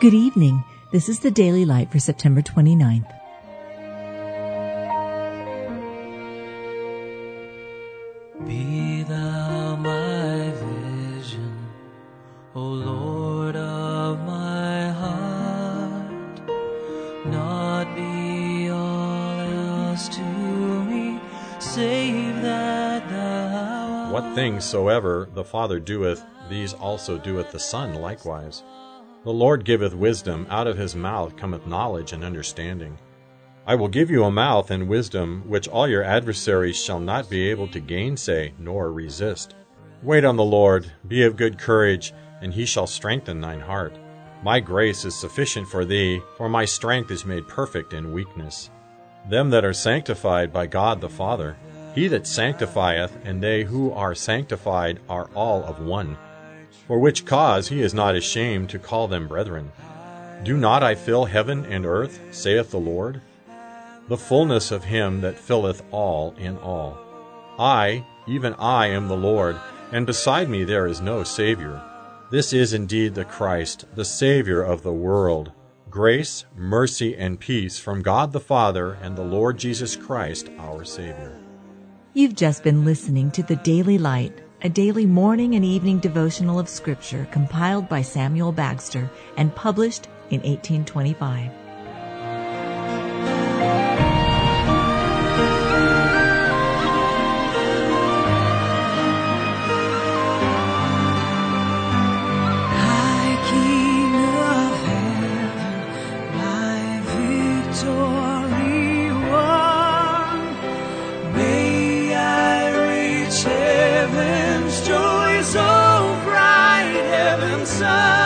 Good evening. This is the Daily Light for September 29th. Be thou my vision, O Lord of my heart. Not be all else to me, save that thou art. What things soever the Father doeth, these also doeth the Son likewise. The Lord giveth wisdom, out of his mouth cometh knowledge and understanding. I will give you a mouth and wisdom which all your adversaries shall not be able to gainsay nor resist. Wait on the Lord, be of good courage, and he shall strengthen thine heart. My grace is sufficient for thee, for my strength is made perfect in weakness. Them that are sanctified by God the Father, he that sanctifieth and they who are sanctified are all of one. For which cause he is not ashamed to call them brethren. Do not I fill heaven and earth, saith the Lord? The fullness of him that filleth all in all. I, even I, am the Lord, and beside me there is no Savior. This is indeed the Christ, the Savior of the world. Grace, mercy, and peace from God the Father and the Lord Jesus Christ, our Savior. You've just been listening to the Daily Light, a daily morning and evening devotional of Scripture compiled by Samuel Bagster and published in 1825. High King of heaven, my victory sun.